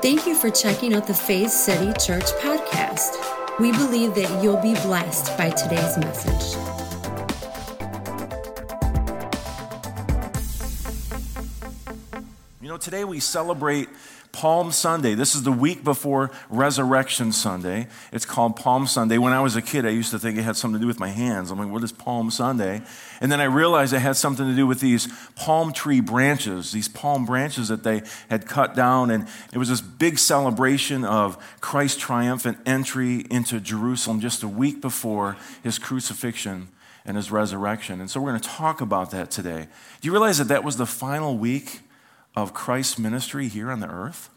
Thank you for checking out the Faith City Church podcast. We believe that you'll be blessed by today's message. You know, today we celebrate Palm Sunday. This is the week before Resurrection Sunday. It's called Palm Sunday. When I was a kid, I used to think it had something to do with my hands. I'm like, what is Palm Sunday? And then I realized it had something to do with these palm tree branches, these palm branches that they had cut down. And it was this big celebration of Christ's triumphant entry into Jerusalem just a week before his crucifixion and his resurrection. And so we're going to talk about that today. Do you realize that that was the final week? of Christ's ministry here on the earth?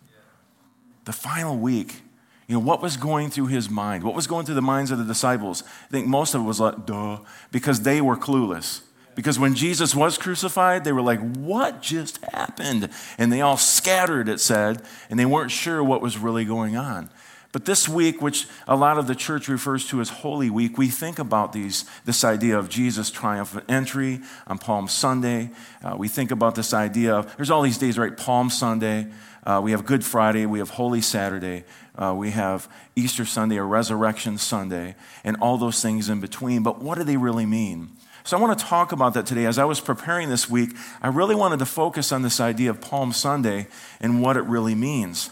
The final week. You know, what was going through his mind? What was going through the minds of the disciples? I think most of it was like, duh, because they were clueless. Because when Jesus was crucified, they were like, what just happened? And they all scattered, it said, and they weren't sure what was really going on. But this week, which a lot of the church refers to as Holy Week, we think about these, this idea of Jesus' triumphant entry on Palm Sunday. Uh, we think about this idea of, there's all these days, right? Palm Sunday. Uh, we have Good Friday. We have Holy Saturday. Uh, we have Easter Sunday or Resurrection Sunday, and all those things in between. But what do they really mean? So I want to talk about that today. As I was preparing this week, I really wanted to focus on this idea of Palm Sunday and what it really means.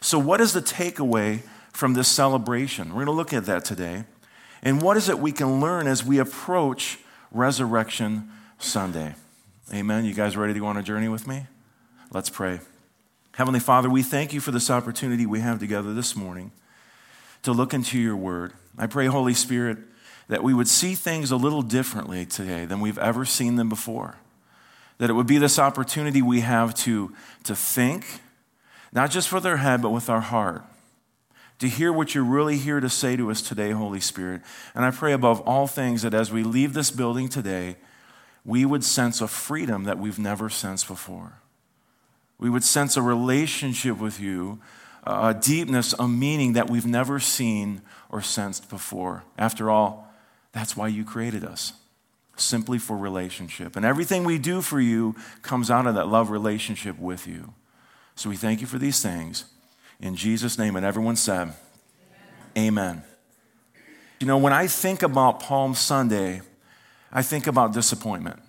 So, what is the takeaway from this celebration? We're going to look at that today. And what is it we can learn as we approach Resurrection Sunday? Amen. You guys ready to go on a journey with me? Let's pray. Heavenly Father, we thank you for this opportunity we have together this morning to look into your word. I pray, Holy Spirit, that we would see things a little differently today than we've ever seen them before. That it would be this opportunity we have to, to think not just with our head, but with our heart. To hear what you're really here to say to us today, Holy Spirit. And I pray above all things that as we leave this building today, we would sense a freedom that we've never sensed before. We would sense a relationship with you, a deepness, a meaning that we've never seen or sensed before. After all, that's why you created us, simply for relationship. And everything we do for you comes out of that love relationship with you. So we thank you for these things. In Jesus' name, and everyone said, Amen. Amen. You know, when I think about Palm Sunday, I think about disappointment.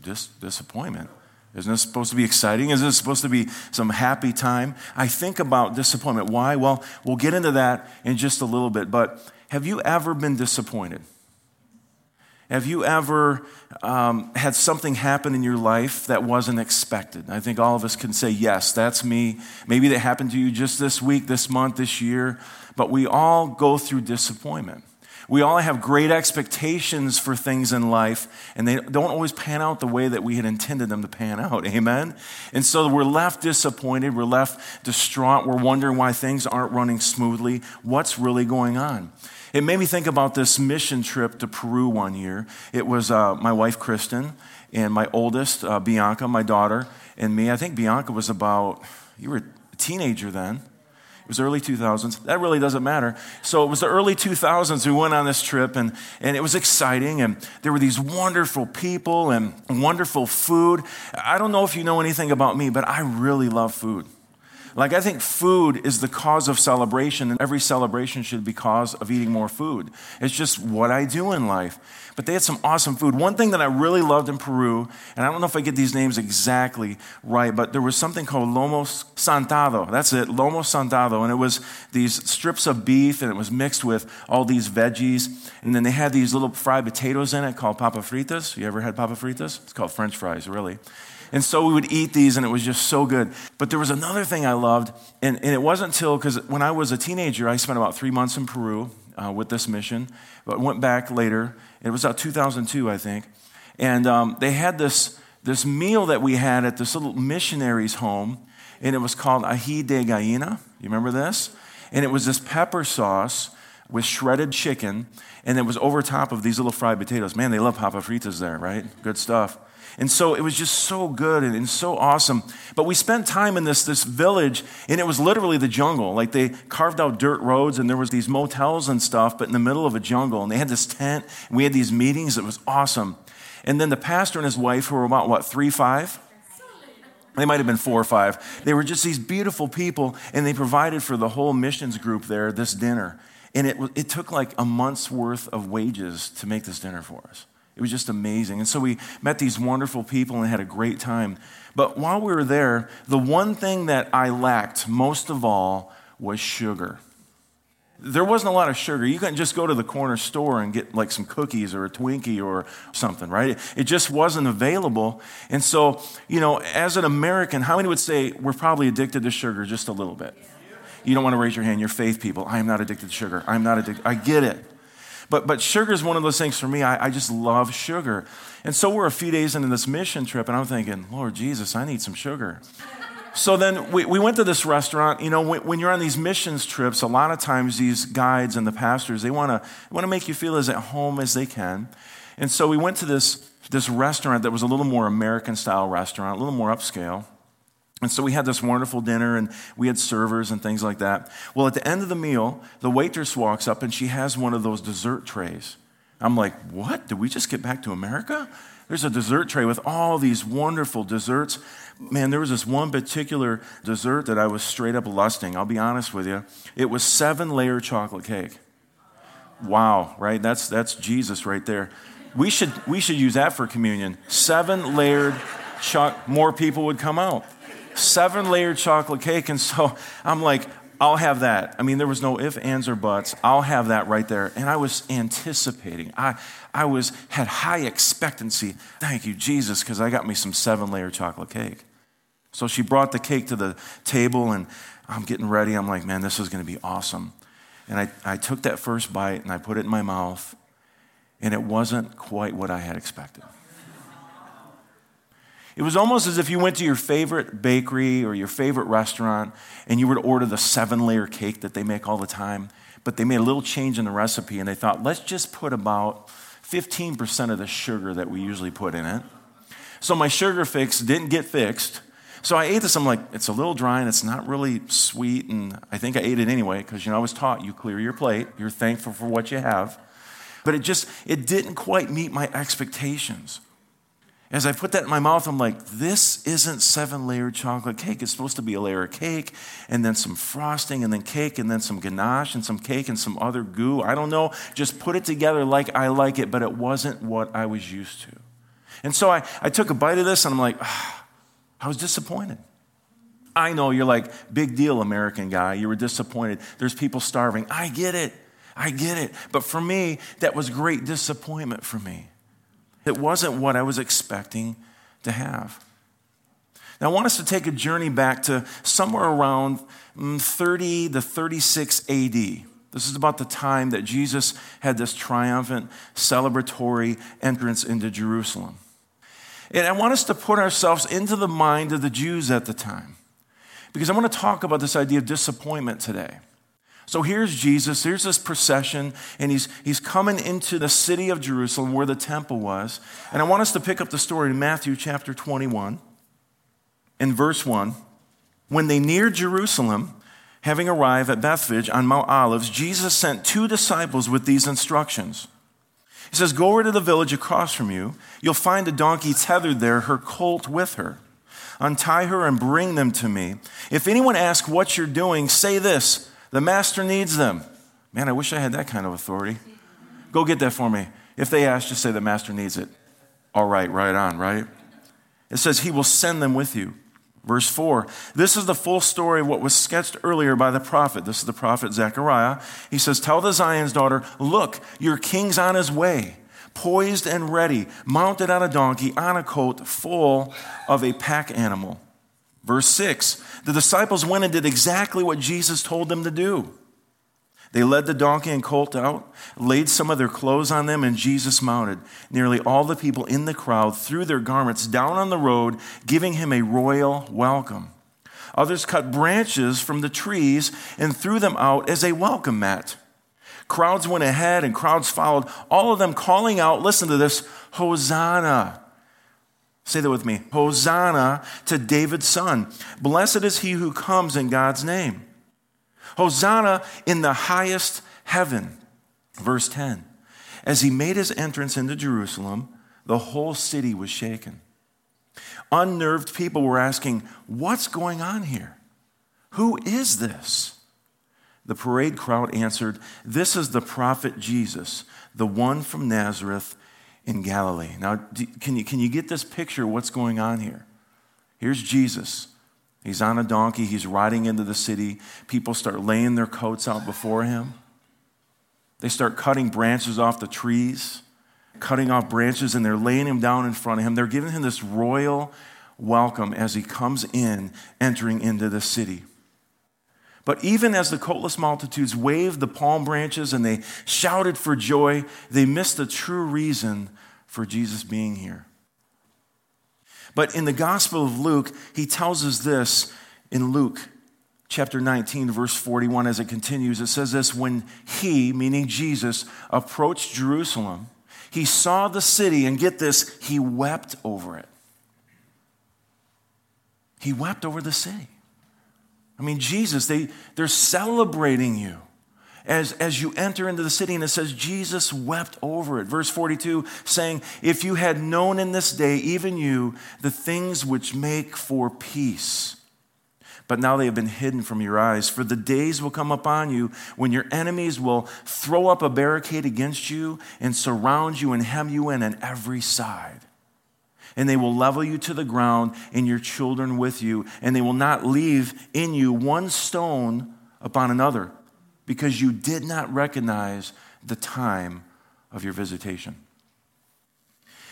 Just disappointment. Isn't this supposed to be exciting? Isn't this supposed to be some happy time? I think about disappointment. Why? Well, we'll get into that in just a little bit. But have you ever been disappointed? Have you ever um, had something happen in your life that wasn't expected? I think all of us can say, yes, that's me. Maybe that happened to you just this week, this month, this year. But we all go through disappointment. We all have great expectations for things in life, and they don't always pan out the way that we had intended them to pan out. Amen? And so we're left disappointed. We're left distraught. We're wondering why things aren't running smoothly. What's really going on? It made me think about this mission trip to Peru one year. It was uh, my wife, Kristen, and my oldest, uh, Bianca, my daughter, and me. I think Bianca was about, you were a teenager then. It was early 2000s. That really doesn't matter. So it was the early 2000s we went on this trip, and, and it was exciting. And there were these wonderful people and wonderful food. I don't know if you know anything about me, but I really love food. Like, I think food is the cause of celebration, and every celebration should be cause of eating more food. It's just what I do in life. But they had some awesome food. One thing that I really loved in Peru, and I don't know if I get these names exactly right, but there was something called lomo santado. That's it, lomo santado. And it was these strips of beef, and it was mixed with all these veggies. And then they had these little fried potatoes in it called papa fritas. You ever had papa fritas? It's called french fries, really. And so we would eat these, and it was just so good. But there was another thing I loved, and, and it wasn't until, because when I was a teenager, I spent about three months in Peru uh, with this mission, but went back later. It was about 2002, I think. And um, they had this, this meal that we had at this little missionary's home, and it was called ají de gallina. You remember this? And it was this pepper sauce with shredded chicken, and it was over top of these little fried potatoes. Man, they love papa fritas there, right? Good stuff. And so it was just so good and, and, so awesome. But we spent time in this, this village, and it was literally the jungle. Like they carved out dirt roads, and there was these motels and stuff, but in the middle of a jungle. And they had this tent, and we had these meetings. It was awesome. And then the pastor and his wife, who were about, what, three, five? They might have been four or five. They were just these beautiful people, and they provided for the whole missions group there this dinner. And it, it took like a month's worth of wages to make this dinner for us. It was just amazing. And so we met these wonderful people and had a great time. But while we were there, the one thing that I lacked most of all was sugar. There wasn't a lot of sugar. You couldn't just go to the corner store and get like some cookies or a Twinkie or something, right? It just wasn't available. And so, you know, as an American, how many would say we're probably addicted to sugar just a little bit? You don't want to raise your hand. You're faith people. I am not addicted to sugar. I'm not addicted. I get it. But, but sugar is one of those things for me. I, I just love sugar. And so we're a few days into this mission trip, and I'm thinking, Lord Jesus, I need some sugar. So then we, we went to this restaurant. You know, when, when, you're on these missions trips, a lot of times these guides and the pastors, they want to want to make you feel as at home as they can. And so we went to this, this restaurant that was a little more American style restaurant, a little more upscale. And so we had this wonderful dinner and we had servers and things like that. Well, at the end of the meal, the waitress walks up and she has one of those dessert trays. I'm like, what? Did we just get back to America? There's a dessert tray with all these wonderful desserts. Man, there was this one particular dessert that I was straight up lusting. I'll be honest with you. It was seven layer chocolate cake. Wow, right? That's, that's Jesus right there. We should, we should use that for communion. Seven layered chocolate, more people would come out seven layered chocolate cake. And so I'm like, I'll have that. I mean, there was no if, ands, or buts. I'll have that right there. And I was anticipating. I, I was had high expectancy. Thank you, Jesus, because I got me some seven layer chocolate cake. So she brought the cake to the table, and I'm getting ready. I'm like, man, this is going to be awesome. And I, I took that first bite and I put it in my mouth, and it wasn't quite what I had expected. It was almost as if you went to your favorite bakery or your favorite restaurant and you were to order the seven layer cake that they make all the time, but they made a little change in the recipe and they thought, let's just put about 15% of the sugar that we usually put in it. So my sugar fix didn't get fixed. So I ate this. I'm like, it's a little dry and it's not really sweet. And I think I ate it anyway because, you know, I was taught you clear your plate, you're thankful for what you have. But it just, it didn't quite meet my expectations. As I put that in my mouth, I'm like, this isn't seven layered chocolate cake. It's supposed to be a layer of cake and then some frosting and then cake and then some ganache and some cake and some other goo. I don't know. Just put it together like I like it, but it wasn't what I was used to. And so I, I took a bite of this and I'm like, ah, I was disappointed. I know you're like, big deal, American guy. You were disappointed. There's people starving. I get it. I get it. But for me, that was great disappointment for me. It wasn't what I was expecting to have. Now, I want us to take a journey back to somewhere around mm, 30 to 36 AD. This is about the time that Jesus had this triumphant, celebratory entrance into Jerusalem. And I want us to put ourselves into the mind of the Jews at the time, because I want to talk about this idea of disappointment today. So here's Jesus, here's this procession, and he's, he's coming into the city of Jerusalem where the temple was. And I want us to pick up the story in Matthew chapter 21, in verse 1. When they neared Jerusalem, having arrived at Bethphage on Mount Olives, Jesus sent two disciples with these instructions. He says, Go over to the village across from you. You'll find a donkey tethered there, her colt with her. Untie her and bring them to me. If anyone asks what you're doing, say this the master needs them. Man, I wish I had that kind of authority. Go get that for me. If they ask, just say the master needs it. All right, right on, right? It says he will send them with you. Verse 4 This is the full story of what was sketched earlier by the prophet. This is the prophet Zechariah. He says, Tell the Zion's daughter, look, your king's on his way, poised and ready, mounted on a donkey, on a coat, full of a pack animal. Verse 6 The disciples went and did exactly what Jesus told them to do. They led the donkey and colt out, laid some of their clothes on them, and Jesus mounted. Nearly all the people in the crowd threw their garments down on the road, giving him a royal welcome. Others cut branches from the trees and threw them out as a welcome mat. Crowds went ahead and crowds followed, all of them calling out, listen to this, Hosanna. Say that with me. Hosanna to David's son. Blessed is he who comes in God's name. Hosanna in the highest heaven. Verse 10. As he made his entrance into Jerusalem, the whole city was shaken. Unnerved people were asking, What's going on here? Who is this? The parade crowd answered, This is the prophet Jesus, the one from Nazareth in Galilee. Now, can you, can you get this picture what's going on here? Here's Jesus. He's on a donkey, he's riding into the city. People start laying their coats out before him. They start cutting branches off the trees, cutting off branches, and they're laying him down in front of him. They're giving him this royal welcome as he comes in, entering into the city. But even as the coatless multitudes waved the palm branches and they shouted for joy, they missed the true reason for Jesus being here. But in the Gospel of Luke, he tells us this in Luke chapter 19, verse 41, as it continues. It says this When he, meaning Jesus, approached Jerusalem, he saw the city, and get this, he wept over it. He wept over the city. I mean, Jesus, they, they're celebrating you as, as you enter into the city, and it says, Jesus wept over it. Verse 42 saying, If you had known in this day, even you, the things which make for peace. But now they have been hidden from your eyes. For the days will come upon you when your enemies will throw up a barricade against you and surround you and hem you in on every side and they will level you to the ground and your children with you, and they will not leave in you one stone upon another, because you did not recognize the time of your visitation.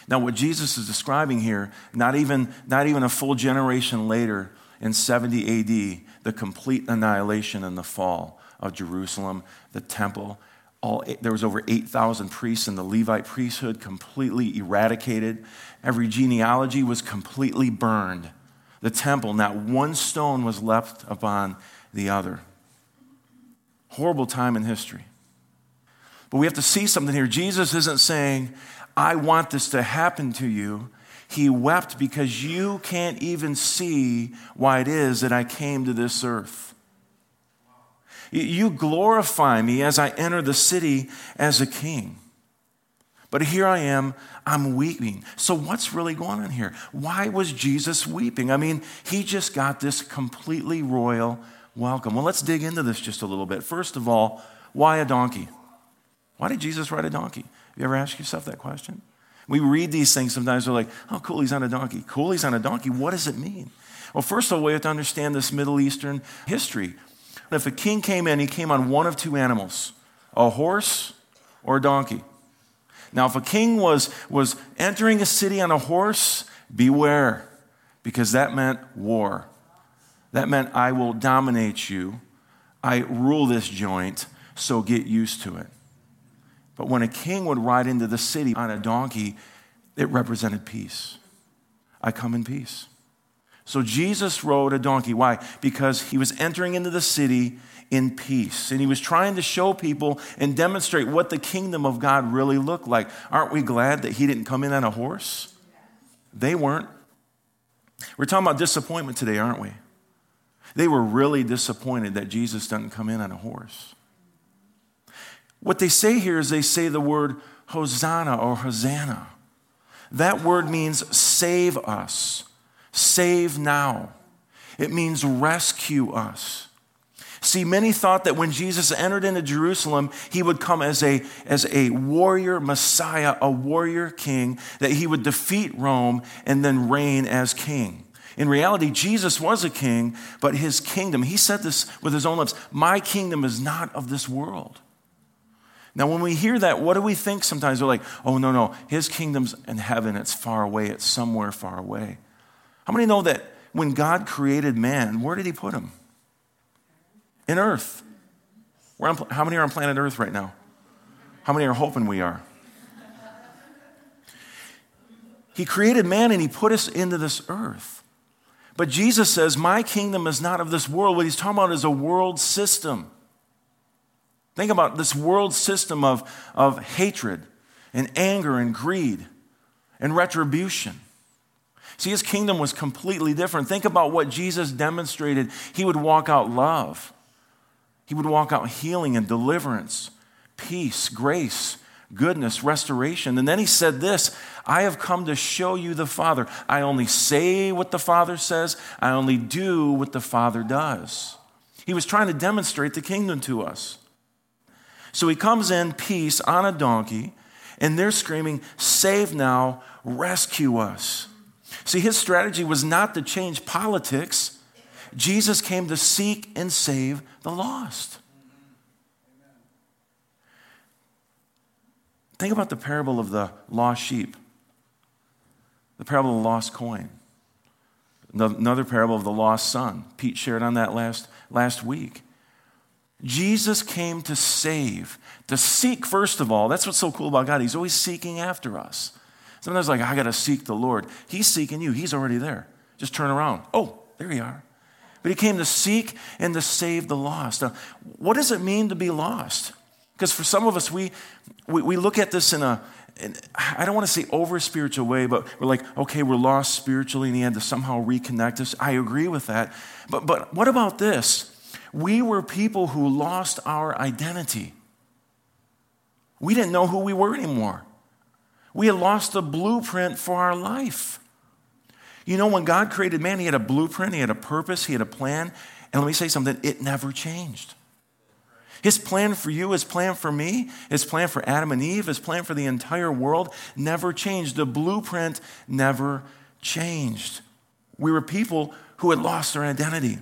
Now, what Jesus is describing here, not even, not even a full generation later, in 70 AD, the complete annihilation and the fall of Jerusalem, the temple, all, there was over 8,000 priests in the Levite priesthood completely eradicated. Every genealogy was completely burned. The temple, not one stone was left upon the other. Horrible time in history. But we have to see something here. Jesus isn't saying, I want this to happen to you. He wept because you can't even see why it is that I came to this earth. You glorify me as I enter the city as a king. But here I am, I'm weeping. So, what's really going on here? Why was Jesus weeping? I mean, he just got this completely royal welcome. Well, let's dig into this just a little bit. First of all, why a donkey? Why did Jesus ride a donkey? Have you ever asked yourself that question? We read these things sometimes, we're like, oh, cool, he's on a donkey. Cool, he's on a donkey. What does it mean? Well, first of all, we have to understand this Middle Eastern history. If a king came in, he came on one of two animals a horse or a donkey. Now, if a king was, was entering a city on a horse, beware, because that meant war. That meant, I will dominate you. I rule this joint, so get used to it. But when a king would ride into the city on a donkey, it represented peace. I come in peace. So Jesus rode a donkey. Why? Because he was entering into the city in peace. And he was trying to show people and demonstrate what the kingdom of God really looked like. Aren't we glad that he didn't come in on a horse? They weren't. We're talking about disappointment today, aren't we? They were really disappointed that Jesus doesn't come in on a horse. What they say here is they say the word Hosanna or Hosanna. That word means save us Save now. It means rescue us. See, many thought that when Jesus entered into Jerusalem, he would come as a, as a warrior Messiah, a warrior king, that he would defeat Rome and then reign as king. In reality, Jesus was a king, but his kingdom, he said this with his own lips, my kingdom is not of this world. Now, when we hear that, what do we think sometimes? We're like, oh, no, no, his kingdom's in heaven, it's far away, it's somewhere far away. How many know that when God created man, where did he put him? In earth. On, how many are on planet Earth right now? How many are hoping we are? He created man and he put us into this earth. But Jesus says, My kingdom is not of this world. What he's talking about is a world system. Think about this world system of, of hatred and anger and greed and retribution. See, his kingdom was completely different. Think about what Jesus demonstrated. He would walk out love, he would walk out healing and deliverance, peace, grace, goodness, restoration. And then he said this I have come to show you the Father. I only say what the Father says, I only do what the Father does. He was trying to demonstrate the kingdom to us. So he comes in peace on a donkey, and they're screaming, Save now, rescue us. See, his strategy was not to change politics. Jesus came to seek and save the lost. Think about the parable of the lost sheep, the parable of the lost coin, another parable of the lost son. Pete shared on that last, last week. Jesus came to save, to seek, first of all. That's what's so cool about God. He's always seeking after us. Sometimes, like, I got to seek the Lord. He's seeking you, He's already there. Just turn around. Oh, there you are. But He came to seek and to save the lost. Now, what does it mean to be lost? Because for some of us, we, we, we look at this in a, in, I don't want to say over spiritual way, but we're like, okay, we're lost spiritually and He had to somehow reconnect us. I agree with that. But, but what about this? We were people who lost our identity. We didn't know who we were anymore. We had lost the blueprint for our life. You know, when God created man, He had a blueprint, He had a purpose, He had a plan. And let me say something it never changed. His plan for you, His plan for me, His plan for Adam and Eve, His plan for the entire world never changed. The blueprint never changed. We were people who had lost their identity.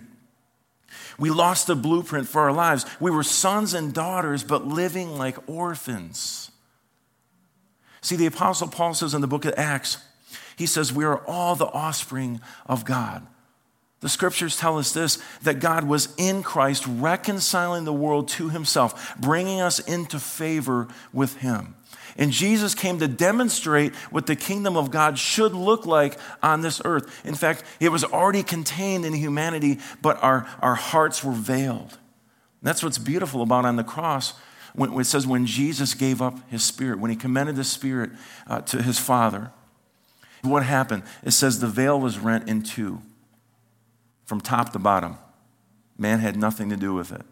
We lost the blueprint for our lives. We were sons and daughters, but living like orphans. See, the Apostle Paul says in the book of Acts, he says, We are all the offspring of God. The scriptures tell us this that God was in Christ reconciling the world to himself, bringing us into favor with him. And Jesus came to demonstrate what the kingdom of God should look like on this earth. In fact, it was already contained in humanity, but our, our hearts were veiled. That's what's beautiful about on the cross. When, it says when Jesus gave up his spirit, when he commended the spirit uh, to his Father, what happened? It says the veil was rent in two from top to bottom. Man had nothing to do with it.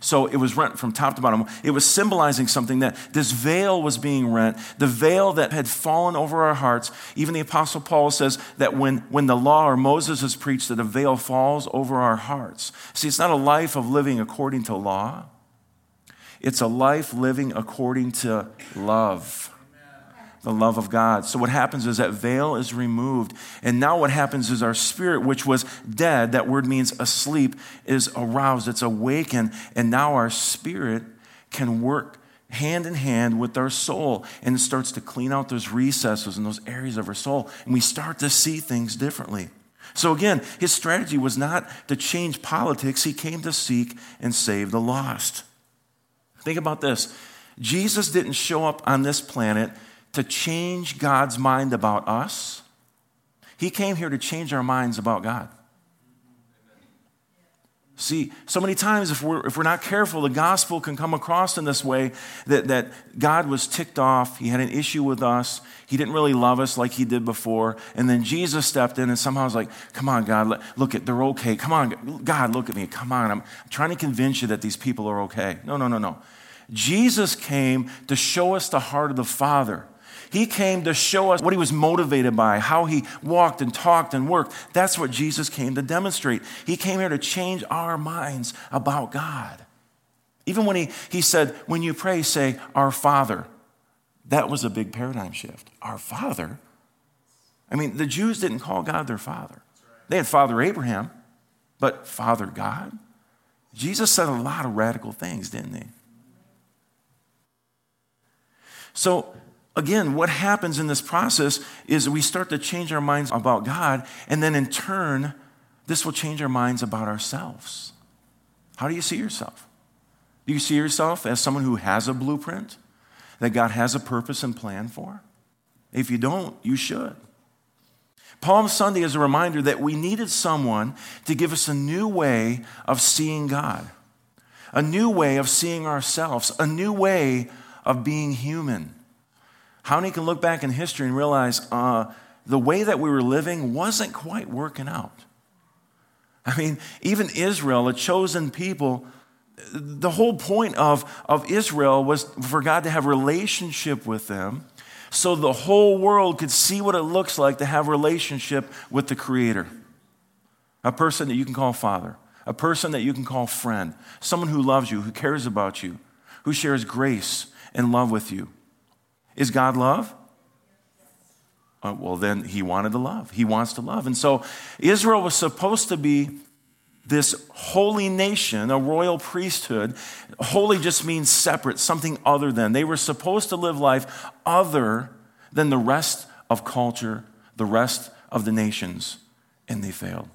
So it was rent from top to bottom. It was symbolizing something that this veil was being rent, the veil that had fallen over our hearts. Even the Apostle Paul says that when, when the law or Moses is preached, that a veil falls over our hearts. See, it's not a life of living according to law, it's a life living according to love the love of God. So what happens is that veil is removed. And now what happens is our spirit, which was dead, that word means asleep, is aroused. It's awakened. And now our spirit can work hand in hand with our soul and it starts to clean out those recesses and those areas of our soul. And we start to see things differently. So again, his strategy was not to change politics. He came to seek and save the lost. Think about this. Jesus didn't show up on this planet to change God's mind about us. He came here to change our minds about God. See, so many times if we're, if we're not careful, the gospel can come across in this way that, that God was ticked off. He had an issue with us. He didn't really love us like he did before. And then Jesus stepped in and somehow was like, Come on, God, look at, they're okay. Come on, God, look at me. Come on. I'm trying to convince you that these people are okay. No, no, no, no. Jesus came to show us the heart of the Father. He came to show us what he was motivated by, how he walked and talked and worked. That's what Jesus came to demonstrate. He came here to change our minds about God. Even when he, he said, when you pray, say, Our Father. That was a big paradigm shift. Our Father? I mean, the Jews didn't call God their Father. They had Father Abraham, but Father God? Jesus said a lot of radical things, didn't he? So, again, what happens in this process is we start to change our minds about God, and then in turn, this will change our minds about ourselves. How do you see yourself? Do you see yourself as someone who has a blueprint that God has a purpose and plan for? If you don't, you should. Palm Sunday is a reminder that we needed someone to give us a new way of seeing God, a new way of seeing ourselves, a new way of being human. How many can look back in history and realize uh, the way that we were living wasn't quite working out? I mean, even Israel, a chosen people, the whole point of, of Israel was for God to have relationship with them so the whole world could see what it looks like to have relationship with the Creator. A person that you can call father, a person that you can call friend, someone who loves you, who cares about you, who shares grace and love with you. Is God love? Uh, well, then he wanted to love. He wants to love. And so Israel was supposed to be this holy nation, a royal priesthood. Holy just means separate, something other than. They were supposed to live life other than the rest of culture, the rest of the nations, and they failed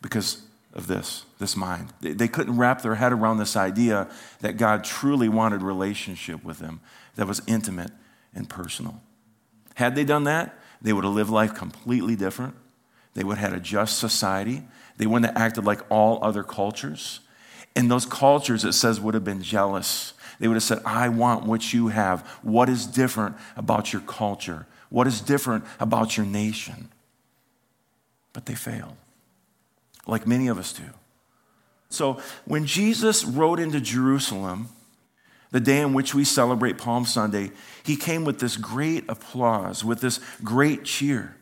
because of this, this mind. They couldn't wrap their head around this idea that God truly wanted relationship with them that was intimate and personal. Had they done that, they would have lived life completely different. They would have had a just society. They wouldn't have acted like all other cultures. And those cultures, it says, would have been jealous. They would have said, I want what you have. What is different about your culture? What is different about your nation? But they failed, like many of us do. So when Jesus rode into Jerusalem, the day in which we celebrate Palm Sunday, he came with this great applause, with this great cheer.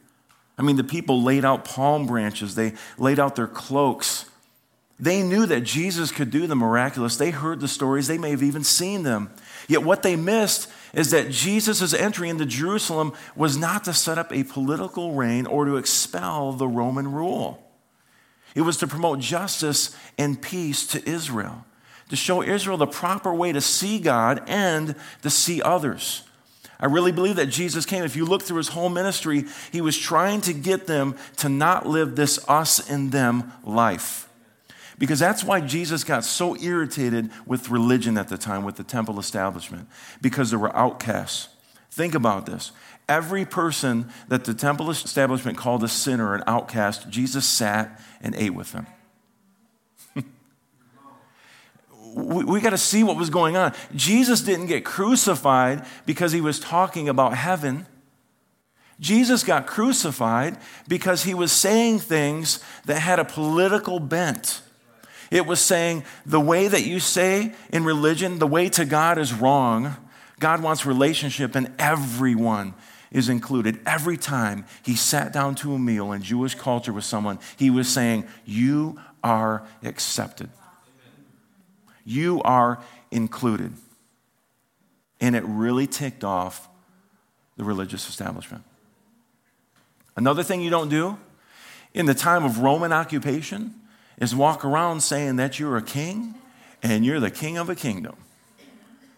I mean, the people laid out palm branches, they laid out their cloaks. They knew that Jesus could do the miraculous. They heard the stories, they may have even seen them. Yet, what they missed is that Jesus' entry into Jerusalem was not to set up a political reign or to expel the Roman rule. It was to promote justice and peace to Israel, to show Israel the proper way to see God and to see others. I really believe that Jesus came. If you look through his whole ministry, he was trying to get them to not live this us and them life. Because that's why Jesus got so irritated with religion at the time, with the temple establishment, because there were outcasts. Think about this. Every person that the temple establishment called a sinner, an outcast, Jesus sat and ate with them we, we got to see what was going on. Jesus didn't get crucified because he was talking about heaven. Jesus got crucified because he was saying things that had a political bent. It was saying the way that you say in religion, the way to God is wrong. God wants relationship, and everyone is included. Every time he sat down to a meal in Jewish culture with someone, he was saying, You are accepted. You are included. And it really ticked off the religious establishment. Another thing you don't do in the time of Roman occupation is walk around saying that you're a king and you're the king of a kingdom.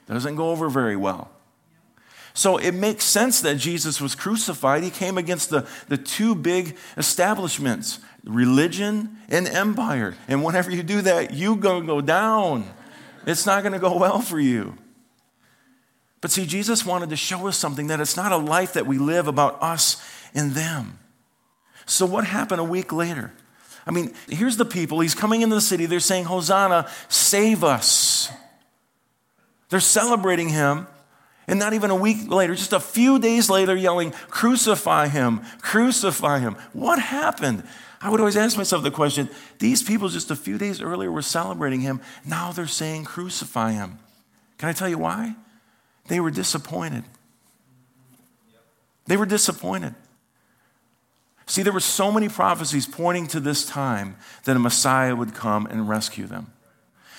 Doesn't go over very well. So it makes sense that Jesus was crucified. He came against the, the two big establishments religion and empire. And whenever you do that, you're going to go down. It's not going to go well for you. But see, Jesus wanted to show us something that it's not a life that we live about us and them. So, what happened a week later? I mean, here's the people. He's coming into the city. They're saying, Hosanna, save us. They're celebrating him. And not even a week later, just a few days later, yelling, Crucify him, crucify him. What happened? I would always ask myself the question these people just a few days earlier were celebrating him. Now they're saying, crucify him. Can I tell you why? They were disappointed. They were disappointed. See, there were so many prophecies pointing to this time that a Messiah would come and rescue them.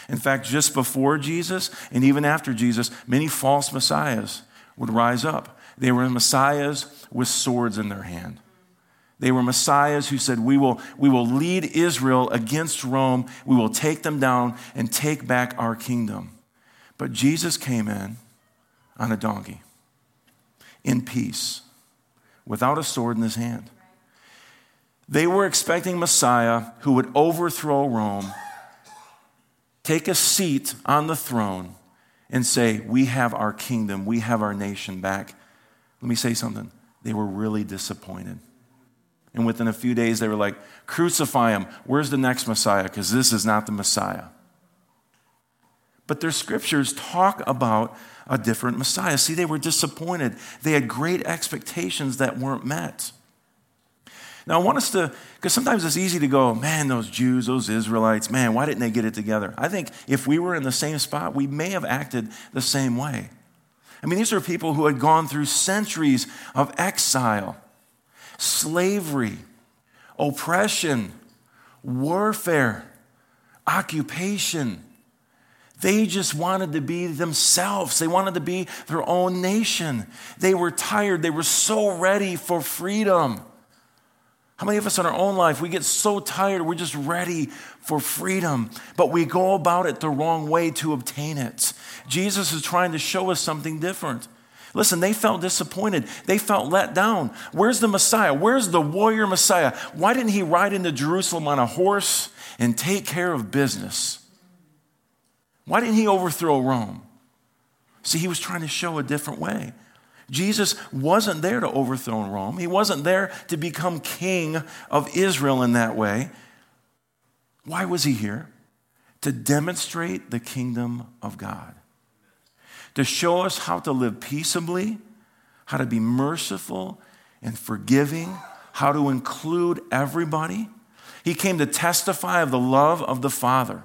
In fact, just before Jesus and even after Jesus, many false messiahs would rise up. They were messiahs with swords in their hand. They were messiahs who said, we will, we will lead Israel against Rome. We will take them down and take back our kingdom. But Jesus came in on a donkey in peace without a sword in his hand. They were expecting Messiah who would overthrow Rome, take a seat on the throne, and say, We have our kingdom, we have our nation back. Let me say something. They were really disappointed. And within a few days, they were like, Crucify him. Where's the next Messiah? Because this is not the Messiah. But their scriptures talk about a different Messiah. See, they were disappointed. They had great expectations that weren't met. Now, I want us to, because sometimes it's easy to go, man, those Jews, those Israelites, man, why didn't they get it together? I think if we were in the same spot, we may have acted the same way. I mean, these are people who had gone through centuries of exile, slavery, oppression, warfare, occupation. They just wanted to be themselves. They wanted to be their own nation. They were tired. They were so ready for freedom. How many of us in our own life, we get so tired, we're just ready for freedom, but we go about it the wrong way to obtain it. Jesus is trying to show us something different. Listen, they felt disappointed. They felt let down. Where's the Messiah? Where's the warrior Messiah? Why didn't he ride into Jerusalem on a horse and take care of business? Why didn't he overthrow Rome? See, he was trying to show a different way. Jesus wasn't there to overthrow Rome. He wasn't there to become king of Israel in that way. Why was he here? To demonstrate the kingdom of God, to show us how to live peaceably, how to be merciful and forgiving, how to include everybody. He came to testify of the love of the Father.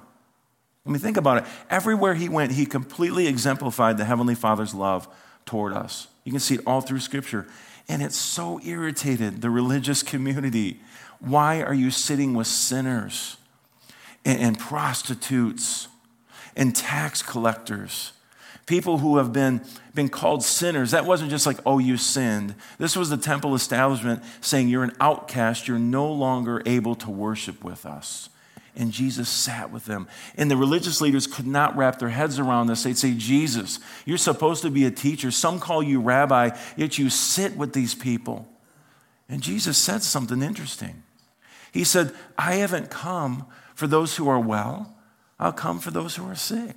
I mean, think about it. Everywhere he went, he completely exemplified the Heavenly Father's love toward us. You can see it all through Scripture. And it so irritated the religious community. Why are you sitting with sinners and, and prostitutes and tax collectors? People who have been, been called sinners. That wasn't just like, oh, you sinned. This was the temple establishment saying, you're an outcast. You're no longer able to worship with us. And Jesus sat with them. And the religious leaders could not wrap their heads around this. They'd say, Jesus, you're supposed to be a teacher. Some call you rabbi, yet you sit with these people. And Jesus said something interesting. He said, I haven't come for those who are well, I'll come for those who are sick.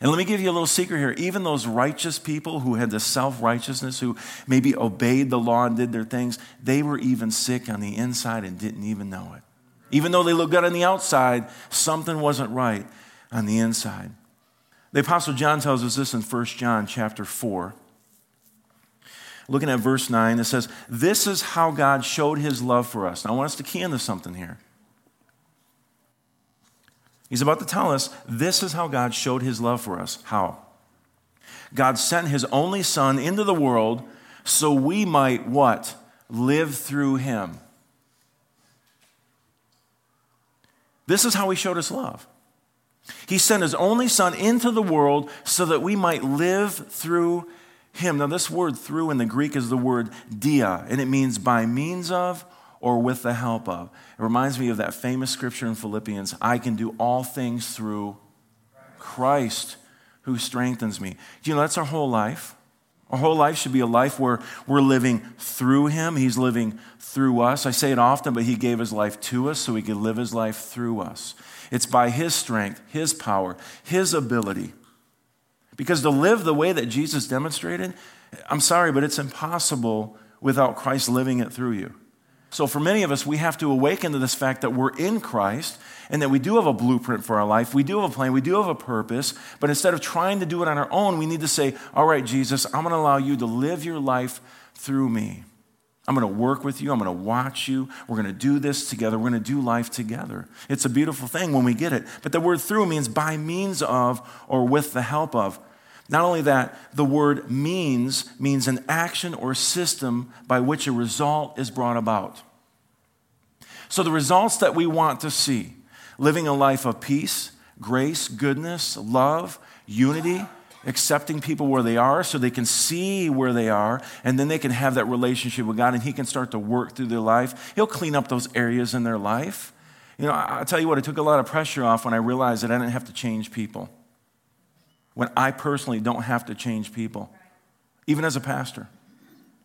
And let me give you a little secret here. Even those righteous people who had the self righteousness, who maybe obeyed the law and did their things, they were even sick on the inside and didn't even know it. Even though they looked good on the outside, something wasn't right on the inside. The apostle John tells us this in 1 John chapter 4. Looking at verse 9, it says, This is how God showed his love for us. Now, I want us to key into something here. He's about to tell us this is how God showed his love for us. How? God sent his only son into the world so we might what? Live through him. This is how he showed us love. He sent his only son into the world so that we might live through him. Now, this word through in the Greek is the word dia, and it means by means of or with the help of. It reminds me of that famous scripture in Philippians I can do all things through Christ who strengthens me. Do you know that's our whole life? Our whole life should be a life where we're living through Him. He's living through us. I say it often, but He gave His life to us so He could live His life through us. It's by His strength, His power, His ability. Because to live the way that Jesus demonstrated, I'm sorry, but it's impossible without Christ living it through you. So, for many of us, we have to awaken to this fact that we're in Christ and that we do have a blueprint for our life. We do have a plan. We do have a purpose. But instead of trying to do it on our own, we need to say, All right, Jesus, I'm going to allow you to live your life through me. I'm going to work with you. I'm going to watch you. We're going to do this together. We're going to do life together. It's a beautiful thing when we get it. But the word through means by means of or with the help of. Not only that, the word means means an action or system by which a result is brought about. So, the results that we want to see living a life of peace, grace, goodness, love, unity, accepting people where they are so they can see where they are and then they can have that relationship with God and He can start to work through their life. He'll clean up those areas in their life. You know, I'll tell you what, it took a lot of pressure off when I realized that I didn't have to change people when I personally don't have to change people, even as a pastor.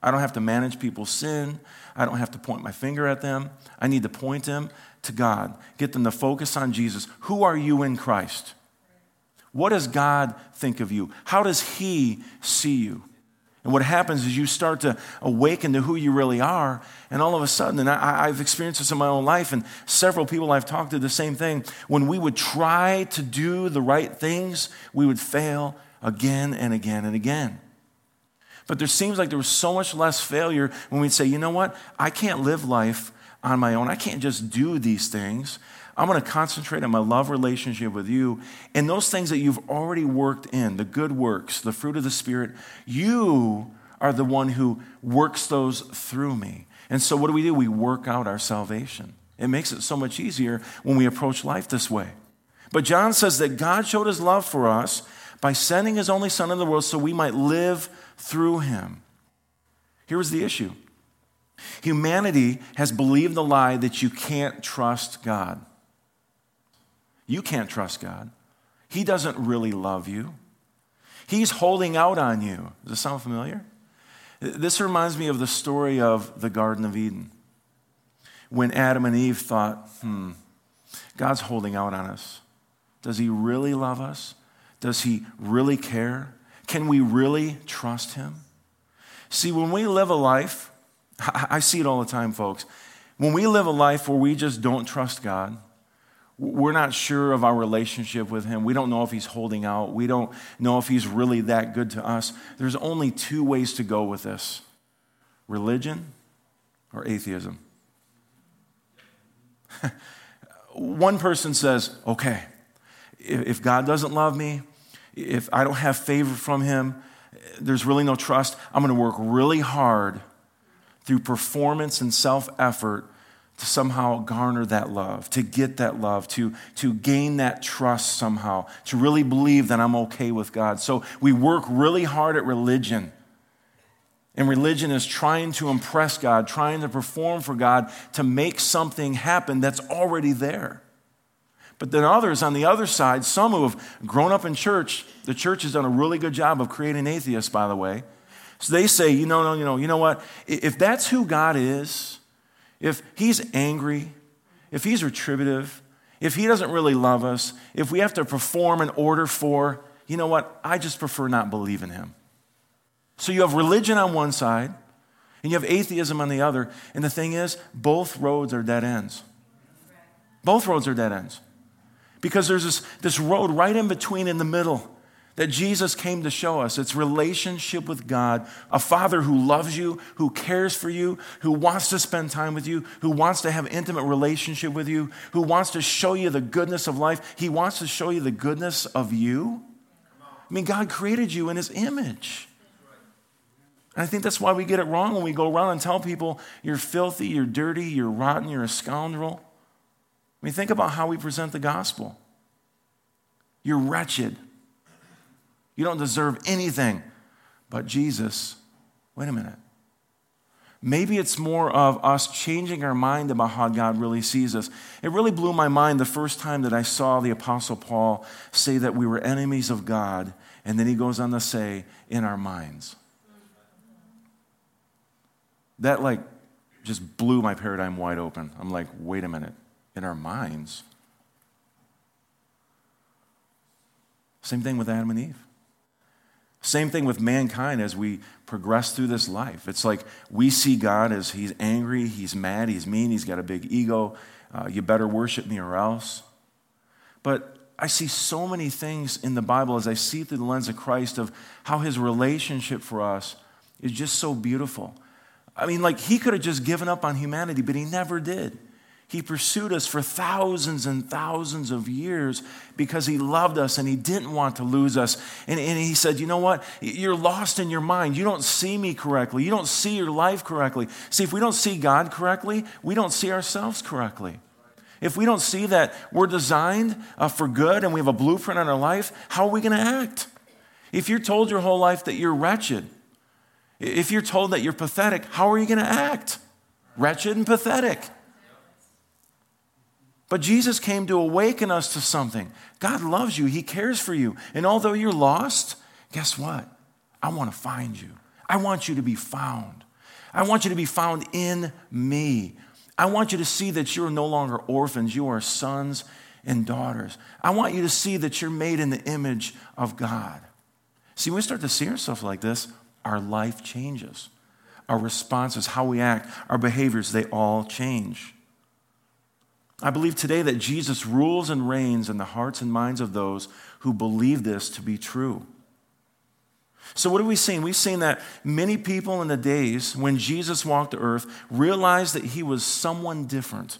I don't have to manage people's sin. I don't have to point my finger at them. I need to point them to God, get them to focus on Jesus. Who are you in Christ? What does God think of you? How does He see you? And what happens is you start to awaken to who you really are, and all of a sudden, and I, have experienced this in my own life, and several people I've talked to the same thing. When we would try to do the right things, we would fail again and again and again. But there seems like there was so much less failure when we'd say, you know what? I can't live life on my own. I can't just do these things. I'm going to concentrate on my love relationship with you. And those things that you've already worked in, the good works, the fruit of the Spirit, you are the one who works those through me. And so, what do we do? We work out our salvation. It makes it so much easier when we approach life this way. But John says that God showed his love for us by sending his only Son in the world so we might live through him. Here was the issue humanity has believed the lie that you can't trust God. You can't trust God. He doesn't really love you. He's holding out on you. Does this sound familiar? This reminds me of the story of the Garden of Eden. When Adam and Eve thought, hmm, God's holding out on us. Does he really love us? Does he really care? Can we really trust him? See, when we live a life, I see it all the time, folks. When we live a life where we just don't trust God, we're not sure of our relationship with Him. We don't know if He's holding out. We don't know if He's really that good to us. There's only two ways to go with this religion or atheism. One person says, okay, if God doesn't love me, if I don't have favor from Him, there's really no trust, I'm going to work really hard through performance and self effort to somehow garner that love, to get that love, to, to gain that trust somehow, to really believe that I'm okay with God. So we work really hard at religion. And religion is trying to impress God, trying to perform for God to make something happen that's already there. But then others on the other side, some who have grown up in church, the church has done a really good job of creating atheists, by the way. So they say, you know, no, you know, you know what? If that's who God is, if he's angry, if he's retributive, if he doesn't really love us, if we have to perform an order for, you know what? I just prefer not believe in him. So you have religion on one side, and you have atheism on the other. And the thing is, both roads are dead ends. Both roads are dead ends. Because there's this, this road right in between in the middle that Jesus came to show us. It's relationship with God, a father who loves you, who cares for you, who wants to spend time with you, who wants to have intimate relationship with you, who wants to show you the goodness of life. He wants to show you the goodness of you. I mean, God created you in his image. And I think that's why we get it wrong when we go around and tell people you're filthy, you're dirty, you're rotten, you're a scoundrel. I mean, think about how we present the gospel. You're wretched. You don't deserve anything. But Jesus, wait a minute. Maybe it's more of us changing our mind about how God really sees us. It really blew my mind the first time that I saw the Apostle Paul say that we were enemies of God, and then he goes on to say, in our minds. That, like, just blew my paradigm wide open. I'm like, wait a minute, in our minds? Same thing with Adam and Eve. Same thing with mankind as we progress through this life. It's like we see God as he's angry, he's mad, he's mean, he's got a big ego. Uh, you better worship me or else. But I see so many things in the Bible as I see through the lens of Christ of how his relationship for us is just so beautiful. I mean, like he could have just given up on humanity, but he never did. He pursued us for thousands and thousands of years because He loved us and He didn't want to lose us. And, and, He said, You know what? You're lost in your mind. You don't see me correctly. You don't see your life correctly. See, if we don't see God correctly, we don't see ourselves correctly. If we don't see that we're designed uh, for good and we have a blueprint on our life, how are we going to act? If you're told your whole life that you're wretched, if you're told that you're pathetic, how are you going to act? Wretched and pathetic. But Jesus came to awaken us to something. God loves you, He cares for you. And although you're lost, guess what? I want to find you. I want you to be found. I want you to be found in me. I want you to see that you're no longer orphans, you are sons and daughters. I want you to see that you're made in the image of God. See, when we start to see ourselves like this, our life changes. Our responses, how we act, our behaviors, they all change. I believe today that Jesus rules and reigns in the hearts and minds of those who believe this to be true. So, what have we seen? We've seen that many people in the days when Jesus walked the earth realized that he was someone different.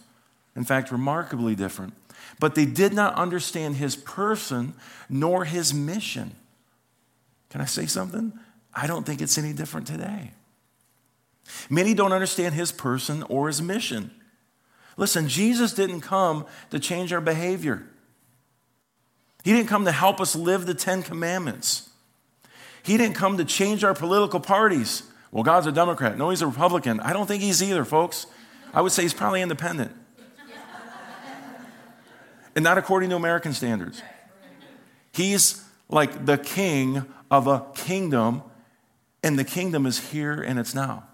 In fact, remarkably different. But they did not understand his person nor his mission. Can I say something? I don't think it's any different today. Many don't understand his person or his mission. Listen, Jesus didn't come to change our behavior. He didn't come to help us live the Ten Commandments. He didn't come to change our political parties. Well, God's a Democrat. No, he's a Republican. I don't think he's either, folks. I would say he's probably independent. and not according to American standards. He's like the king of a kingdom, and the kingdom is here and it's now.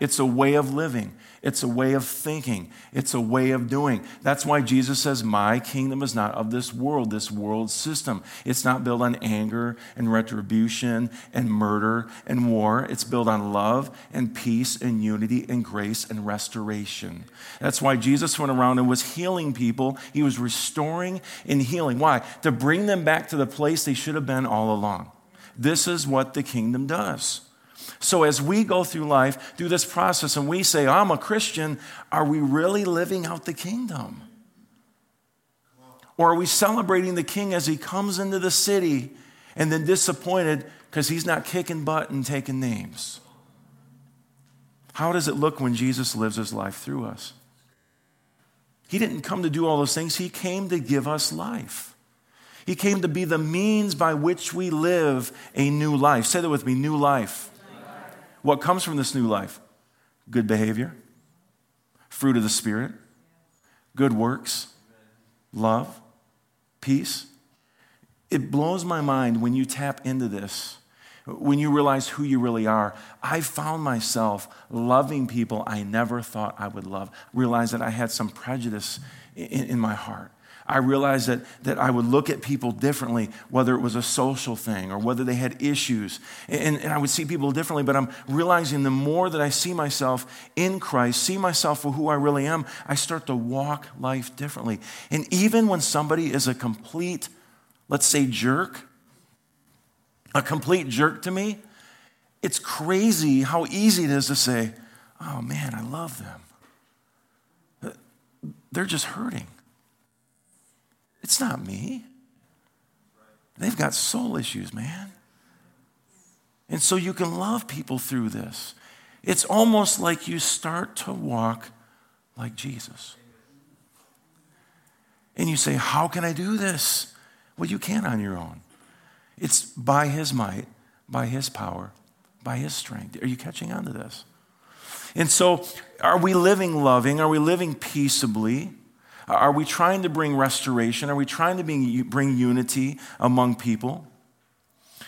It's a way of living. It's a way of thinking. It's a way of doing. That's why Jesus says, My kingdom is not of this world, this world system. It's not built on anger and retribution and murder and war. It's built on love and peace and unity and grace and restoration. That's why Jesus went around and was healing people. He was restoring and healing. Why? To bring them back to the place they should have been all along. This is what the kingdom does. So, as we go through life, through this process, and we say, I'm a Christian, are we really living out the kingdom? Or are we celebrating the king as he comes into the city and then disappointed because he's not kicking butt and taking names? How does it look when Jesus lives his life through us? He didn't come to do all those things, he came to give us life. He came to be the means by which we live a new life. Say that with me new life. What comes from this new life? Good behavior, fruit of the Spirit, good works, love, peace. It blows my mind when you tap into this, when you realize who you really are. I found myself loving people I never thought I would love, realized that I had some prejudice in, in my heart. I realized that, that I would look at people differently, whether it was a social thing or whether they had issues. And, and I would see people differently, but I'm realizing the more that I see myself in Christ, see myself for who I really am, I start to walk life differently. And even when somebody is a complete, let's say, jerk, a complete jerk to me, it's crazy how easy it is to say, oh man, I love them. They're just hurting. It's not me. They've got soul issues, man. And so you can love people through this. It's almost like you start to walk like Jesus. And you say, How can I do this? Well, you can't on your own. It's by His might, by His power, by His strength. Are you catching on to this? And so, are we living loving? Are we living peaceably? Are we trying to bring restoration? Are we trying to bring unity among people?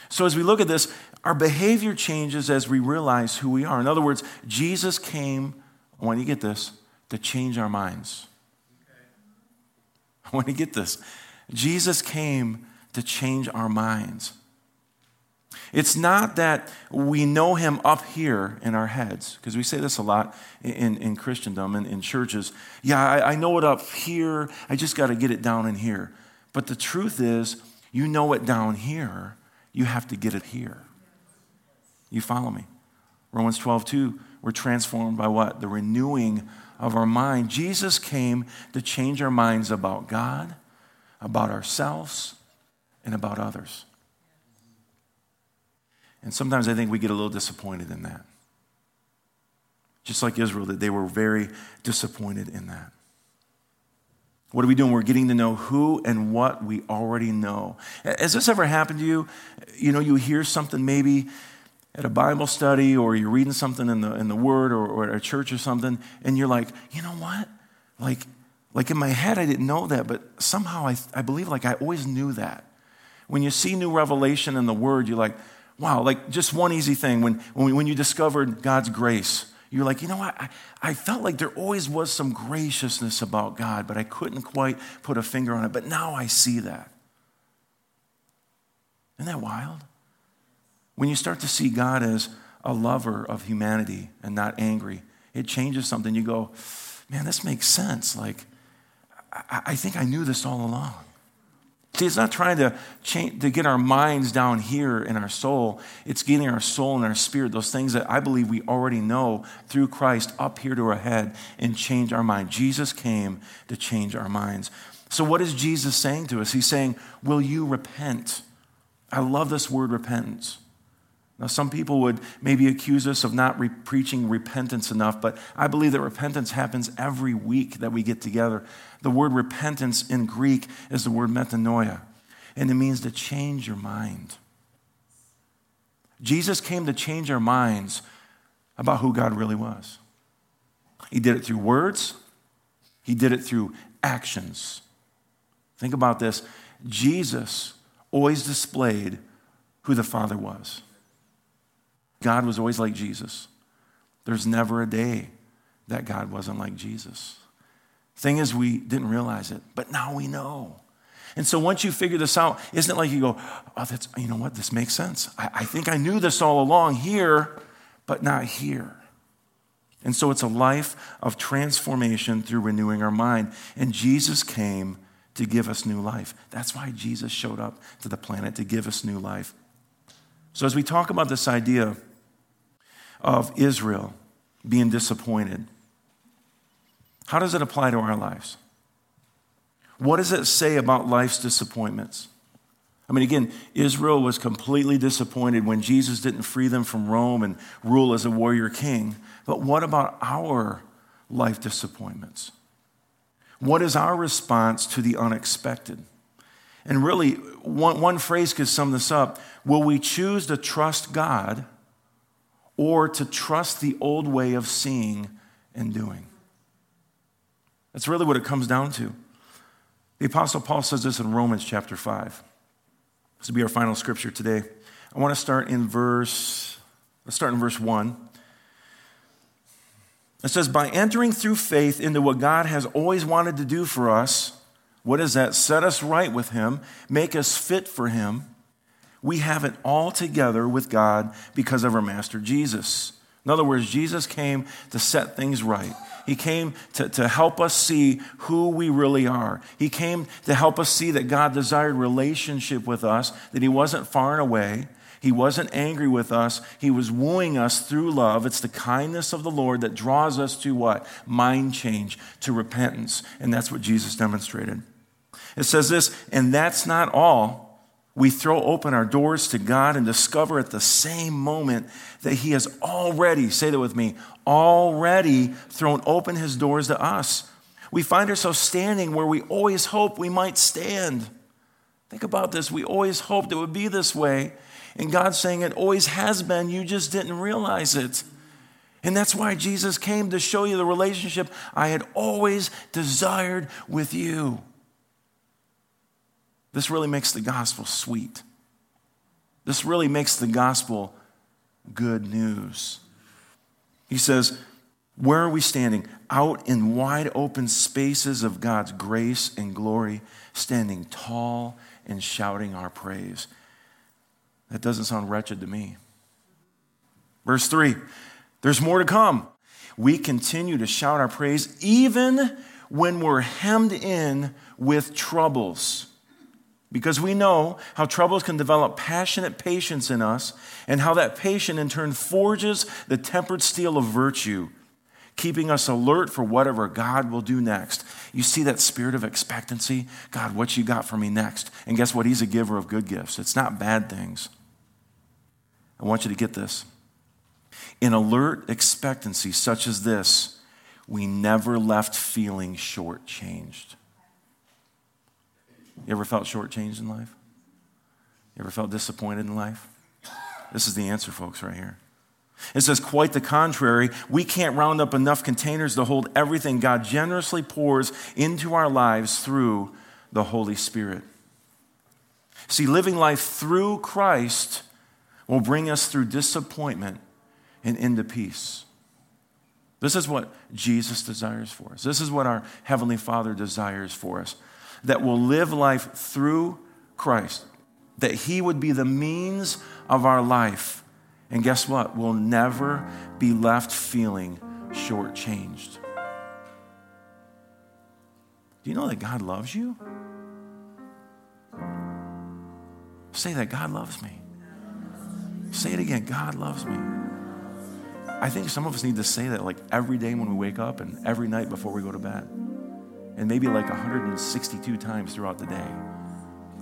So, as we look at this, our behavior changes as we realize who we are. In other words, Jesus came, I want you to get this, to change our minds. I want you to get this. Jesus came to change our minds. It's not that we know him up here in our heads, because we say this a lot in, in Christendom and in churches. Yeah, I, I know it up here, I just got to get it down in here. But the truth is, you know it down here, you have to get it here. You follow me? Romans 12, 2, we're transformed by what? The renewing of our mind. Jesus came to change our minds about God, about ourselves, and about others. And sometimes I think we get a little disappointed in that. Just like Israel that they were very disappointed in that. What are we doing? We're getting to know who and what we already know. Has this ever happened to you? You know, you hear something maybe at a Bible study or you're reading something in the, in the Word or, or at a church or something, and you're like, you know what? Like, like in my head, I didn't know that, but somehow I, I believe like I always knew that. When you see new revelation in the Word, you're like, wow, like just one easy thing when, when, when you discovered God's grace, you're like, you know what? I, I felt like there always was some graciousness about God, but I couldn't quite put a finger on it. But now I see that. Isn't that wild? When you start to see God as a lover of humanity and not angry, it changes something. You go, man, this makes sense. Like, I, I think I knew this all along. See, it's not trying to change, to get our minds down here in our soul. It's getting our soul and our spirit, those things that I believe we already know through Christ, up here to our head and change our mind. Jesus came to change our minds. So, what is Jesus saying to us? He's saying, Will you repent? I love this word repentance. Now, some people would maybe accuse us of not re- preaching repentance enough, but I believe that repentance happens every week that we get together. The word repentance in Greek is the word metanoia, and it means to change your mind. Jesus came to change our minds about who God really was. He did it through words, He did it through actions. Think about this Jesus always displayed who the Father was. God was always like Jesus. There's never a day that God wasn't like Jesus. Thing is, we didn't realize it, but now we know. And so once you figure this out, isn't it like you go, oh, that's, you know what, this makes sense. I, I think I knew this all along here, but not here. And so it's a life of transformation through renewing our mind. And Jesus came to give us new life. That's why Jesus showed up to the planet to give us new life. So as we talk about this idea of Israel being disappointed. How does it apply to our lives? What does it say about life's disappointments? I mean, again, Israel was completely disappointed when Jesus didn't free them from Rome and rule as a warrior king. But what about our life disappointments? What is our response to the unexpected? And really, one, one phrase could sum this up Will we choose to trust God or to trust the old way of seeing and doing. That's really what it comes down to. The Apostle Paul says this in Romans chapter 5. This will be our final scripture today. I want to start in verse, let's start in verse 1. It says, By entering through faith into what God has always wanted to do for us, what is that? Set us right with Him, make us fit for Him we have it all together with God because of our Master Jesus. In other words, Jesus came to set things right. He came to, to help us see who we really are. He came to help us see that God desired relationship with us, that He wasn't far and away. He wasn't angry with us. He was wooing us through love. It's the kindness of the Lord that draws us to what? Mind change, to repentance. And that's what Jesus demonstrated. It says this, and that's not all we throw open our doors to God and discover at the same moment that He has already, say that with me, already thrown open His doors to us. We find ourselves standing where we always hoped we might stand. Think about this. We always hoped it would be this way. And God's saying it always has been, you just didn't realize it. And that's why Jesus came to show you the relationship I had always desired with you. This really makes the gospel sweet. This really makes the gospel good news. He says, Where are we standing? Out in wide open spaces of God's grace and glory, standing tall and shouting our praise. That doesn't sound wretched to me. Verse 3 there's more to come. We continue to shout our praise even when we're hemmed in with troubles because we know how troubles can develop passionate patience in us, and how that patience in turn forges the tempered steel of virtue, keeping us alert for whatever God will do next. You see that spirit of expectancy? God, what you got for me next? And guess what? He's a giver of good gifts, it's not bad things. I want you to get this. In alert expectancy such as this, we never left feeling shortchanged. You ever felt shortchanged in life? You ever felt disappointed in life? This is the answer, folks, right here. It says, quite the contrary. We can't round up enough containers to hold everything God generously pours into our lives through the Holy Spirit. See, living life through Christ will bring us through disappointment and into peace. This is what Jesus desires for us. This is what our Heavenly Father desires for us that will live life through Christ, that He would be the means of our life. And guess what? We'll never be left feeling shortchanged. Do you know that God loves you? Say that God loves me. Say it again God loves me. I think some of us need to say that like every day when we wake up and every night before we go to bed. And maybe like 162 times throughout the day.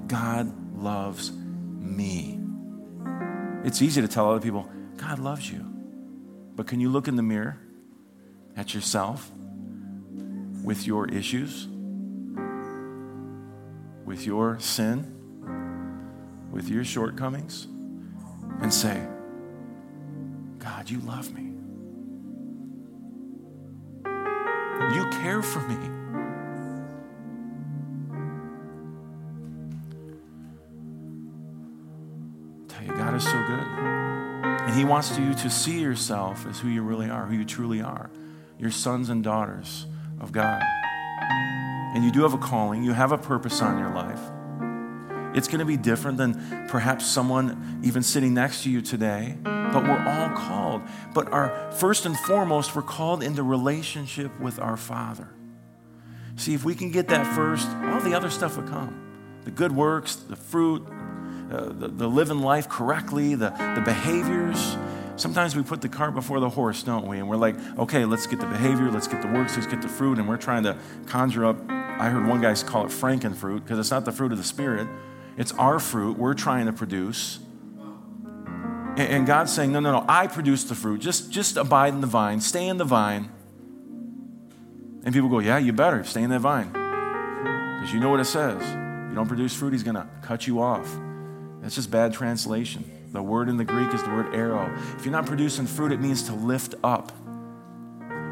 God loves me. It's easy to tell other people, God loves you. But can you look in the mirror at yourself with your issues, with your sin, with your shortcomings, and say, God, you love me. You care for me. Is so good. And He wants you to see yourself as who you really are, who you truly are. Your sons and daughters of God. And you do have a calling, you have a purpose on your life. It's going to be different than perhaps someone even sitting next to you today but we're all called. But our first and foremost, we're called into relationship with our Father. See, if we can get that first, all the other stuff will come. The good works, the fruit, uh, the, the living life correctly, the, the behaviors. Sometimes we put the cart before the horse, don't we? And we're like, okay, let's get the behavior, let's get the works, let's get the fruit. And we're trying to conjure up, I heard one guy call it frankenfruit because it's not the fruit of the Spirit, it's our fruit we're trying to produce. And God's saying, no, no, no, I produce the fruit. Just, just abide in the vine, stay in the vine. And people go, yeah, you better stay in that vine. Because you know what it says. You don't produce fruit, he's going to cut you off. That's just bad translation. The word in the Greek is the word airo. If you're not producing fruit, it means to lift up.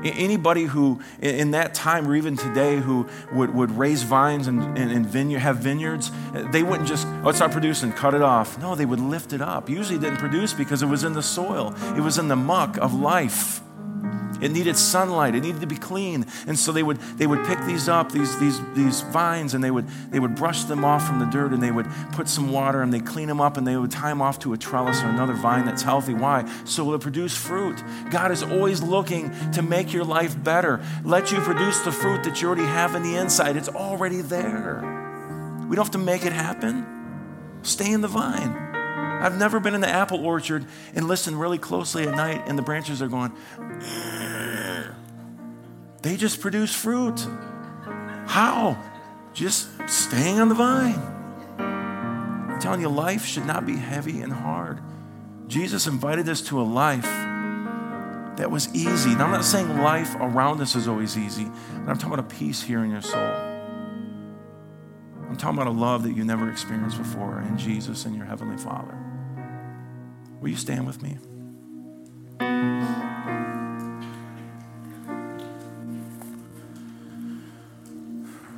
Anybody who, in that time or even today, who would, would raise vines and, and, and vineyard, have vineyards, they wouldn't just, oh, it's not producing, cut it off. No, they would lift it up. Usually didn't produce because it was in the soil, it was in the muck of life. It needed sunlight. It needed to be clean. And so they would, they would pick these up, these, these, these vines, and they would, they would brush them off from the dirt and they would put some water and they clean them up and they would tie them off to a trellis or another vine that's healthy. Why? So it'll produce fruit. God is always looking to make your life better, let you produce the fruit that you already have in the inside. It's already there. We don't have to make it happen. Stay in the vine. I've never been in the apple orchard and listened really closely at night and the branches are going, they just produce fruit. How? Just staying on the vine. I'm telling you, life should not be heavy and hard. Jesus invited us to a life that was easy. Now, I'm not saying life around us is always easy, but I'm talking about a peace here in your soul. I'm talking about a love that you never experienced before in Jesus and your Heavenly Father. Will you stand with me?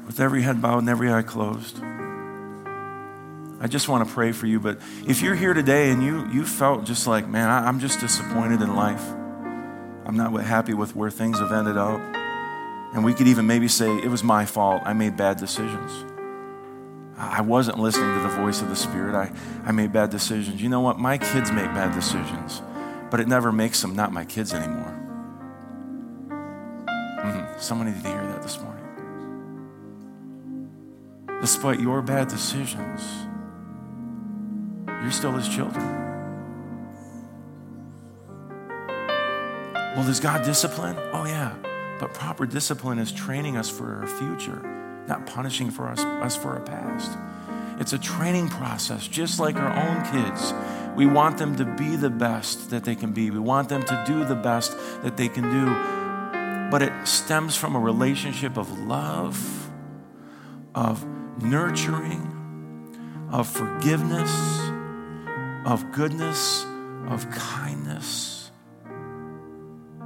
With every head bowed and every eye closed. I just want to pray for you, but if you're here today and you, you felt just like, man, I, I'm just disappointed in life, I'm not happy with where things have ended up, and we could even maybe say, it was my fault, I made bad decisions. I wasn't listening to the voice of the Spirit. I, I made bad decisions. You know what? My kids make bad decisions, but it never makes them not my kids anymore. Mm-hmm. Someone needed to hear that this morning. Despite your bad decisions, you're still his children. Well, does God discipline? Oh, yeah. But proper discipline is training us for our future not punishing for us, us for our past. It's a training process, just like our own kids. We want them to be the best that they can be. We want them to do the best that they can do. But it stems from a relationship of love, of nurturing, of forgiveness, of goodness, of kindness.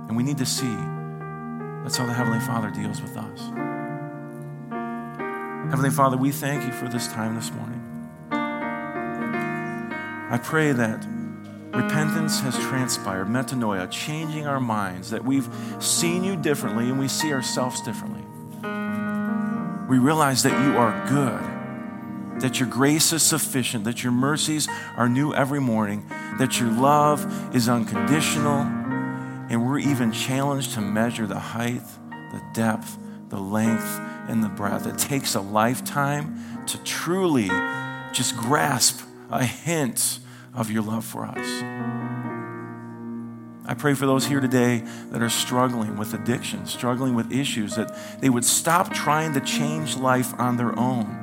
And we need to see that's how the Heavenly Father deals with us. Heavenly Father, we thank you for this time this morning. I pray that repentance has transpired, metanoia, changing our minds, that we've seen you differently and we see ourselves differently. We realize that you are good, that your grace is sufficient, that your mercies are new every morning, that your love is unconditional, and we're even challenged to measure the height, the depth, the length, the breath. It takes a lifetime to truly just grasp a hint of your love for us. I pray for those here today that are struggling with addiction, struggling with issues, that they would stop trying to change life on their own.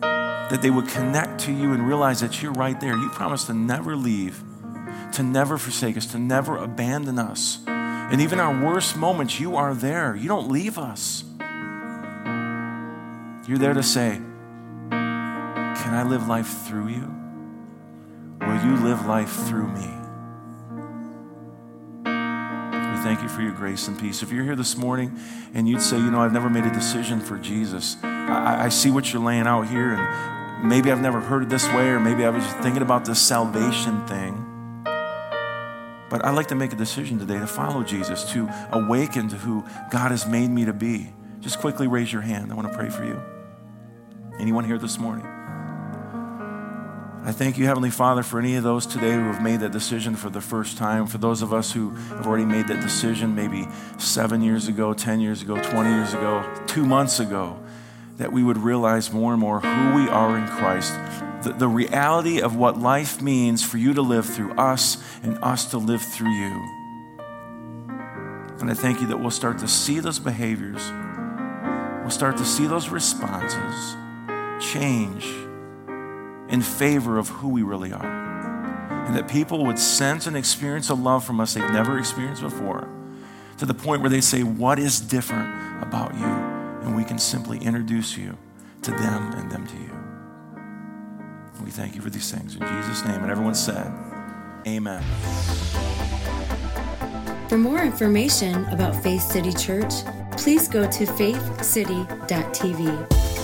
That they would connect to you and realize that you're right there. You promised to never leave, to never forsake us, to never abandon us. And even our worst moments, you are there. You don't leave us. You're there to say, Can I live life through you? Will you live life through me? We thank you for your grace and peace. If you're here this morning and you'd say, You know, I've never made a decision for Jesus, I, I see what you're laying out here, and maybe I've never heard it this way, or maybe I was thinking about this salvation thing. But I'd like to make a decision today to follow Jesus, to awaken to who God has made me to be. Just quickly raise your hand. I want to pray for you. Anyone here this morning? I thank you, Heavenly Father, for any of those today who have made that decision for the first time. For those of us who have already made that decision maybe seven years ago, 10 years ago, 20 years ago, two months ago, that we would realize more and more who we are in Christ. The, the reality of what life means for you to live through us and us to live through you. And I thank you that we'll start to see those behaviors, we'll start to see those responses change in favor of who we really are. And that people would sense and experience a love from us they've never experienced before to the point where they say, What is different about you? And we can simply introduce you to them and them to you. We thank you for these things in Jesus' name. And everyone said, Amen. For more information about Faith City Church, please go to faithcity.tv.